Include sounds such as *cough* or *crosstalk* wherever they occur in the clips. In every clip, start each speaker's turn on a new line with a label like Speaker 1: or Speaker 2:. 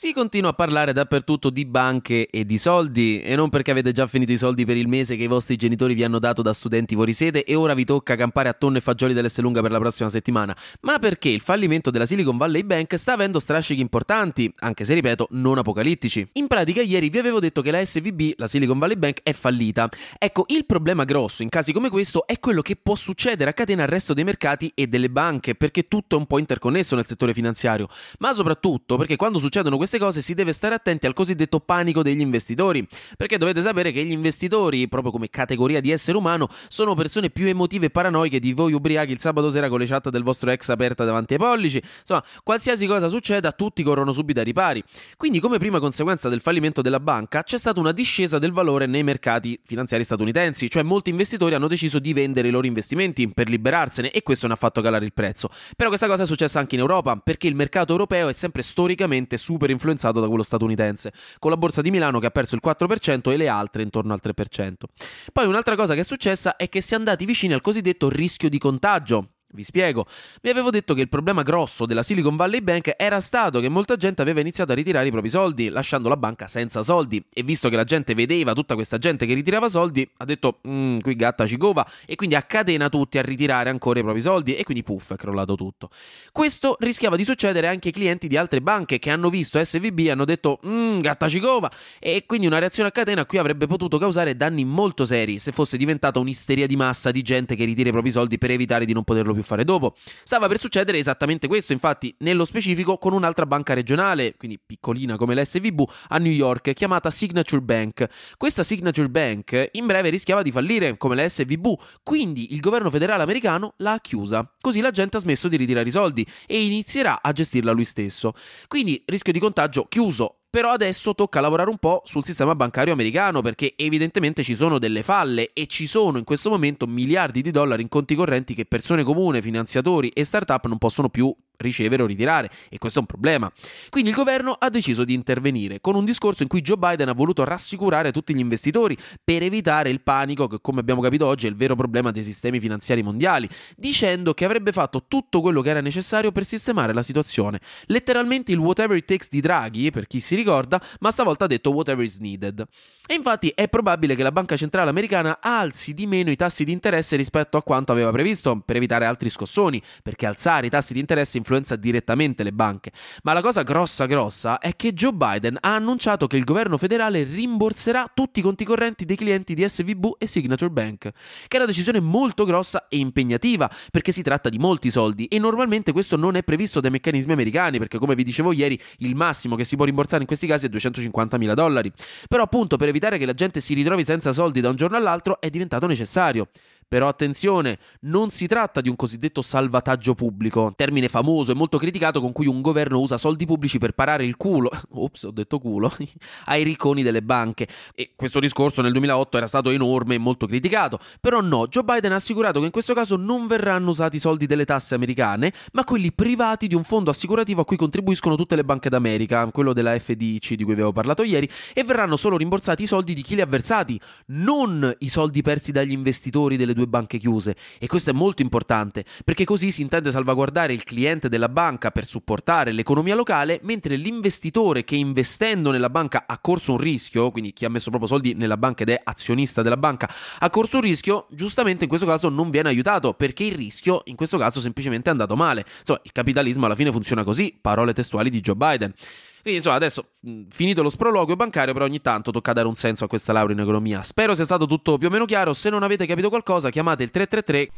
Speaker 1: Si continua a parlare dappertutto di banche e di soldi, e non perché avete già finito i soldi per il mese che i vostri genitori vi hanno dato da studenti fuori sede e ora vi tocca campare a tonno e fagioli dell'Esselunga per la prossima settimana, ma perché il fallimento della Silicon Valley Bank sta avendo strascichi importanti, anche se ripeto, non apocalittici. In pratica ieri vi avevo detto che la SVB, la Silicon Valley Bank, è fallita. Ecco, il problema grosso in casi come questo è quello che può succedere a catena al resto dei mercati e delle banche, perché tutto è un po' interconnesso nel settore finanziario, ma soprattutto perché quando succedono queste queste cose si deve stare attenti al cosiddetto panico degli investitori, perché dovete sapere che gli investitori, proprio come categoria di essere umano, sono persone più emotive e paranoiche di voi ubriachi il sabato sera con le chat del vostro ex aperta davanti ai pollici. Insomma, qualsiasi cosa succeda, tutti corrono subito ai ripari. Quindi, come prima conseguenza del fallimento della banca, c'è stata una discesa del valore nei mercati finanziari statunitensi, cioè molti investitori hanno deciso di vendere i loro investimenti per liberarsene e questo ne ha fatto calare il prezzo. Però questa cosa è successa anche in Europa, perché il mercato europeo è sempre storicamente super influenzato da quello statunitense, con la borsa di Milano che ha perso il 4% e le altre intorno al 3%. Poi un'altra cosa che è successa è che si è andati vicini al cosiddetto rischio di contagio, vi spiego. Vi avevo detto che il problema grosso della Silicon Valley Bank era stato che molta gente aveva iniziato a ritirare i propri soldi, lasciando la banca senza soldi. E visto che la gente vedeva tutta questa gente che ritirava soldi, ha detto, mmm, qui gatta ci cova, e quindi a tutti a ritirare ancora i propri soldi, e quindi puff, è crollato tutto. Questo rischiava di succedere anche ai clienti di altre banche che hanno visto SVB e hanno detto, mmm, gatta ci cova, e quindi una reazione a catena qui avrebbe potuto causare danni molto seri se fosse diventata un'isteria di massa di gente che ritira i propri soldi per evitare di non poterlo più fare dopo. Stava per succedere esattamente questo, infatti, nello specifico con un'altra banca regionale, quindi piccolina come l'SVB, a New York, chiamata Signature Bank. Questa Signature Bank in breve rischiava di fallire come la SVB, quindi il governo federale americano l'ha chiusa. Così la gente ha smesso di ritirare i soldi e inizierà a gestirla lui stesso. Quindi rischio di contagio chiuso, però adesso tocca lavorare un po' sul sistema bancario americano perché evidentemente ci sono delle falle e ci sono in questo momento miliardi di dollari in conti correnti che persone comuni, finanziatori e start-up non possono più ricevere o ritirare e questo è un problema. Quindi il governo ha deciso di intervenire con un discorso in cui Joe Biden ha voluto rassicurare tutti gli investitori per evitare il panico che come abbiamo capito oggi è il vero problema dei sistemi finanziari mondiali, dicendo che avrebbe fatto tutto quello che era necessario per sistemare la situazione. Letteralmente il whatever it takes di Draghi, per chi si ricorda, ma stavolta ha detto whatever is needed. E infatti è probabile che la Banca Centrale Americana alzi di meno i tassi di interesse rispetto a quanto aveva previsto per evitare altri scossoni, perché alzare i tassi di interesse influenza direttamente le banche. Ma la cosa grossa grossa è che Joe Biden ha annunciato che il governo federale rimborserà tutti i conti correnti dei clienti di SVB e Signature Bank, che è una decisione molto grossa e impegnativa, perché si tratta di molti soldi e normalmente questo non è previsto dai meccanismi americani, perché come vi dicevo ieri il massimo che si può rimborsare in questi casi è 250 mila dollari. Però appunto per evitare che la gente si ritrovi senza soldi da un giorno all'altro è diventato necessario. Però attenzione, non si tratta di un cosiddetto salvataggio pubblico, termine famoso e molto criticato con cui un governo usa soldi pubblici per parare il culo, *laughs* ops, ho detto culo, *laughs* ai ricconi delle banche. E questo discorso nel 2008 era stato enorme e molto criticato. Però no, Joe Biden ha assicurato che in questo caso non verranno usati i soldi delle tasse americane, ma quelli privati di un fondo assicurativo a cui contribuiscono tutte le banche d'America, quello della FDIC di cui vi avevo parlato ieri, e verranno solo rimborsati i soldi di chi li ha versati, non i soldi persi dagli investitori delle due banche chiuse e questo è molto importante perché così si intende salvaguardare il cliente della banca per supportare l'economia locale mentre l'investitore che investendo nella banca ha corso un rischio, quindi chi ha messo proprio soldi nella banca ed è azionista della banca ha corso un rischio, giustamente in questo caso non viene aiutato perché il rischio in questo caso semplicemente è andato male. Insomma, il capitalismo alla fine funziona così, parole testuali di Joe Biden. Quindi insomma adesso finito lo sproloquio bancario però ogni tanto tocca dare un senso a questa laurea in economia. Spero sia stato tutto più o meno chiaro, se non avete capito qualcosa chiamate il 333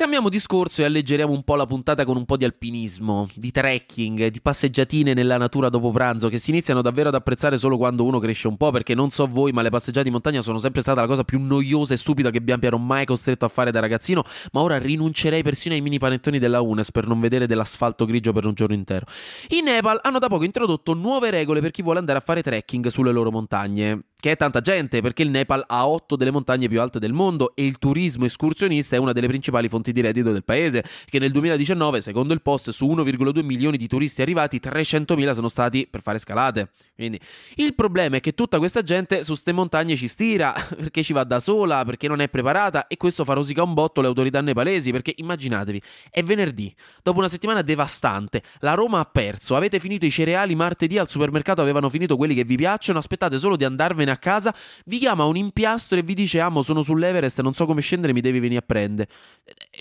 Speaker 1: Cambiamo discorso e alleggeriamo un po' la puntata con un po' di alpinismo, di trekking, di passeggiatine nella natura dopo pranzo che si iniziano davvero ad apprezzare solo quando uno cresce un po', perché non so voi, ma le passeggiate in montagna sono sempre stata la cosa più noiosa e stupida che mi abbiano mai costretto a fare da ragazzino, ma ora rinuncerei persino ai mini panettoni della UNES per non vedere dell'asfalto grigio per un giorno intero. In Nepal hanno da poco introdotto nuove regole per chi vuole andare a fare trekking sulle loro montagne. Che è tanta gente perché il Nepal ha otto delle montagne più alte del mondo e il turismo escursionista è una delle principali fonti di reddito del paese, che nel 2019, secondo il Post, su 1,2 milioni di turisti arrivati, 300.000 sono stati per fare scalate. Quindi il problema è che tutta questa gente su ste montagne ci stira *laughs* perché ci va da sola, perché non è preparata e questo fa rosicare un botto le autorità nepalesi perché immaginatevi, è venerdì, dopo una settimana devastante, la Roma ha perso, avete finito i cereali martedì al supermercato, avevano finito quelli che vi piacciono, aspettate solo di andarvene a casa, vi chiama un impiastro e vi dice amo sono sull'Everest, non so come scendere, mi devi venire a prendere.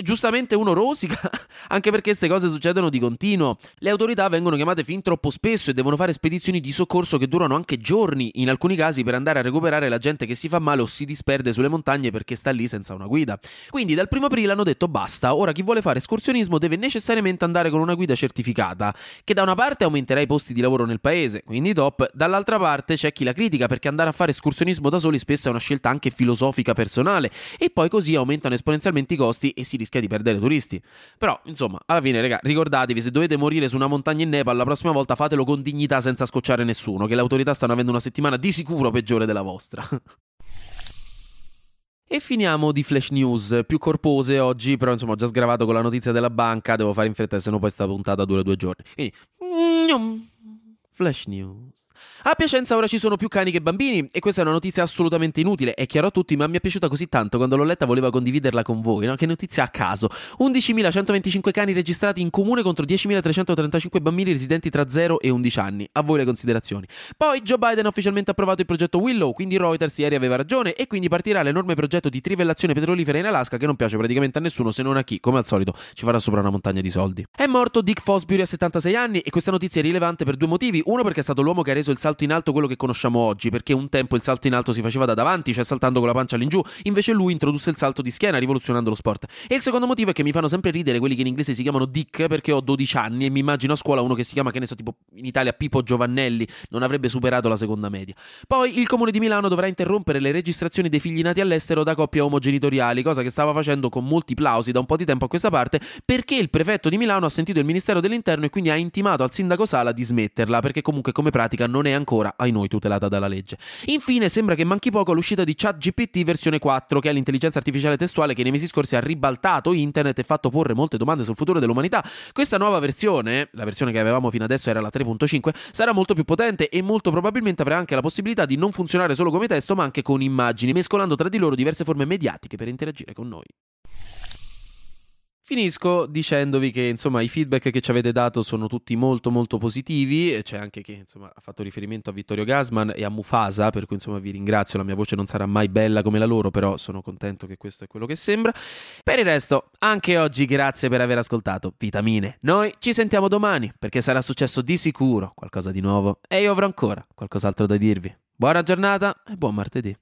Speaker 1: Giustamente uno rosica, *laughs* anche perché queste cose succedono di continuo. Le autorità vengono chiamate fin troppo spesso e devono fare spedizioni di soccorso che durano anche giorni, in alcuni casi per andare a recuperare la gente che si fa male o si disperde sulle montagne perché sta lì senza una guida. Quindi dal primo aprile hanno detto basta, ora chi vuole fare escursionismo deve necessariamente andare con una guida certificata, che da una parte aumenterà i posti di lavoro nel paese, quindi top, dall'altra parte c'è chi la critica perché andare a fare escursionismo da soli spesso è una scelta anche filosofica personale e poi così aumentano esponenzialmente i costi e si rischia di perdere turisti. Però, insomma, alla fine, raga, ricordatevi, se dovete morire su una montagna in Nepal, la prossima volta fatelo con dignità senza scocciare nessuno, che le autorità stanno avendo una settimana di sicuro peggiore della vostra. *laughs* E finiamo di flash news più corpose oggi, però insomma ho già sgravato con la notizia della banca, devo fare in fretta se no poi sta puntata dura due giorni. Quindi, flash news. A Piacenza ora ci sono più cani che bambini e questa è una notizia assolutamente inutile, è chiaro a tutti, ma mi è piaciuta così tanto quando l'ho letta volevo condividerla con voi, no? Che notizia a caso. 11.125 cani registrati in comune contro 10.335 bambini residenti tra 0 e 11 anni. A voi le considerazioni. Poi Joe Biden ha ufficialmente approvato il progetto Willow, quindi Reuters ieri aveva ragione e quindi partirà l'enorme progetto di trivellazione petrolifera in Alaska che non piace praticamente a nessuno se non a chi, come al solito, ci farà sopra una montagna di soldi. È morto Dick Fosbury a 76 anni e questa notizia è rilevante per due motivi. Uno perché è stato l'uomo che ha reso il salto in alto quello che conosciamo oggi, perché un tempo il salto in alto si faceva da davanti, cioè saltando con la pancia all'ingiù, invece lui introdusse il salto di schiena rivoluzionando lo sport. E il secondo motivo è che mi fanno sempre ridere quelli che in inglese si chiamano Dick perché ho 12 anni e mi immagino a scuola uno che si chiama, che ne so, tipo in Italia Pippo Giovannelli, non avrebbe superato la seconda media. Poi il comune di Milano dovrà interrompere le registrazioni dei figli nati all'estero da coppie omogenitoriali, cosa che stava facendo con molti plausi da un po' di tempo a questa parte, perché il prefetto di Milano ha sentito il Ministero dell'Interno e quindi ha intimato al sindaco Sala di smetterla, perché comunque come pratica non è ancora, ai noi, tutelata dalla legge. Infine, sembra che manchi poco l'uscita di ChatGPT versione 4, che è l'intelligenza artificiale testuale che nei mesi scorsi ha ribaltato internet e fatto porre molte domande sul futuro dell'umanità. Questa nuova versione, la versione che avevamo fino adesso era la 3.5, sarà molto più potente e molto probabilmente avrà anche la possibilità di non funzionare solo come testo, ma anche con immagini, mescolando tra di loro diverse forme mediatiche per interagire con noi. Finisco dicendovi che insomma i feedback che ci avete dato sono tutti molto molto positivi, c'è anche chi insomma ha fatto riferimento a Vittorio Gasman e a Mufasa, per cui insomma vi ringrazio, la mia voce non sarà mai bella come la loro, però sono contento che questo è quello che sembra. Per il resto, anche oggi grazie per aver ascoltato Vitamine. Noi ci sentiamo domani perché sarà successo di sicuro qualcosa di nuovo e io avrò ancora qualcos'altro da dirvi. Buona giornata e buon martedì.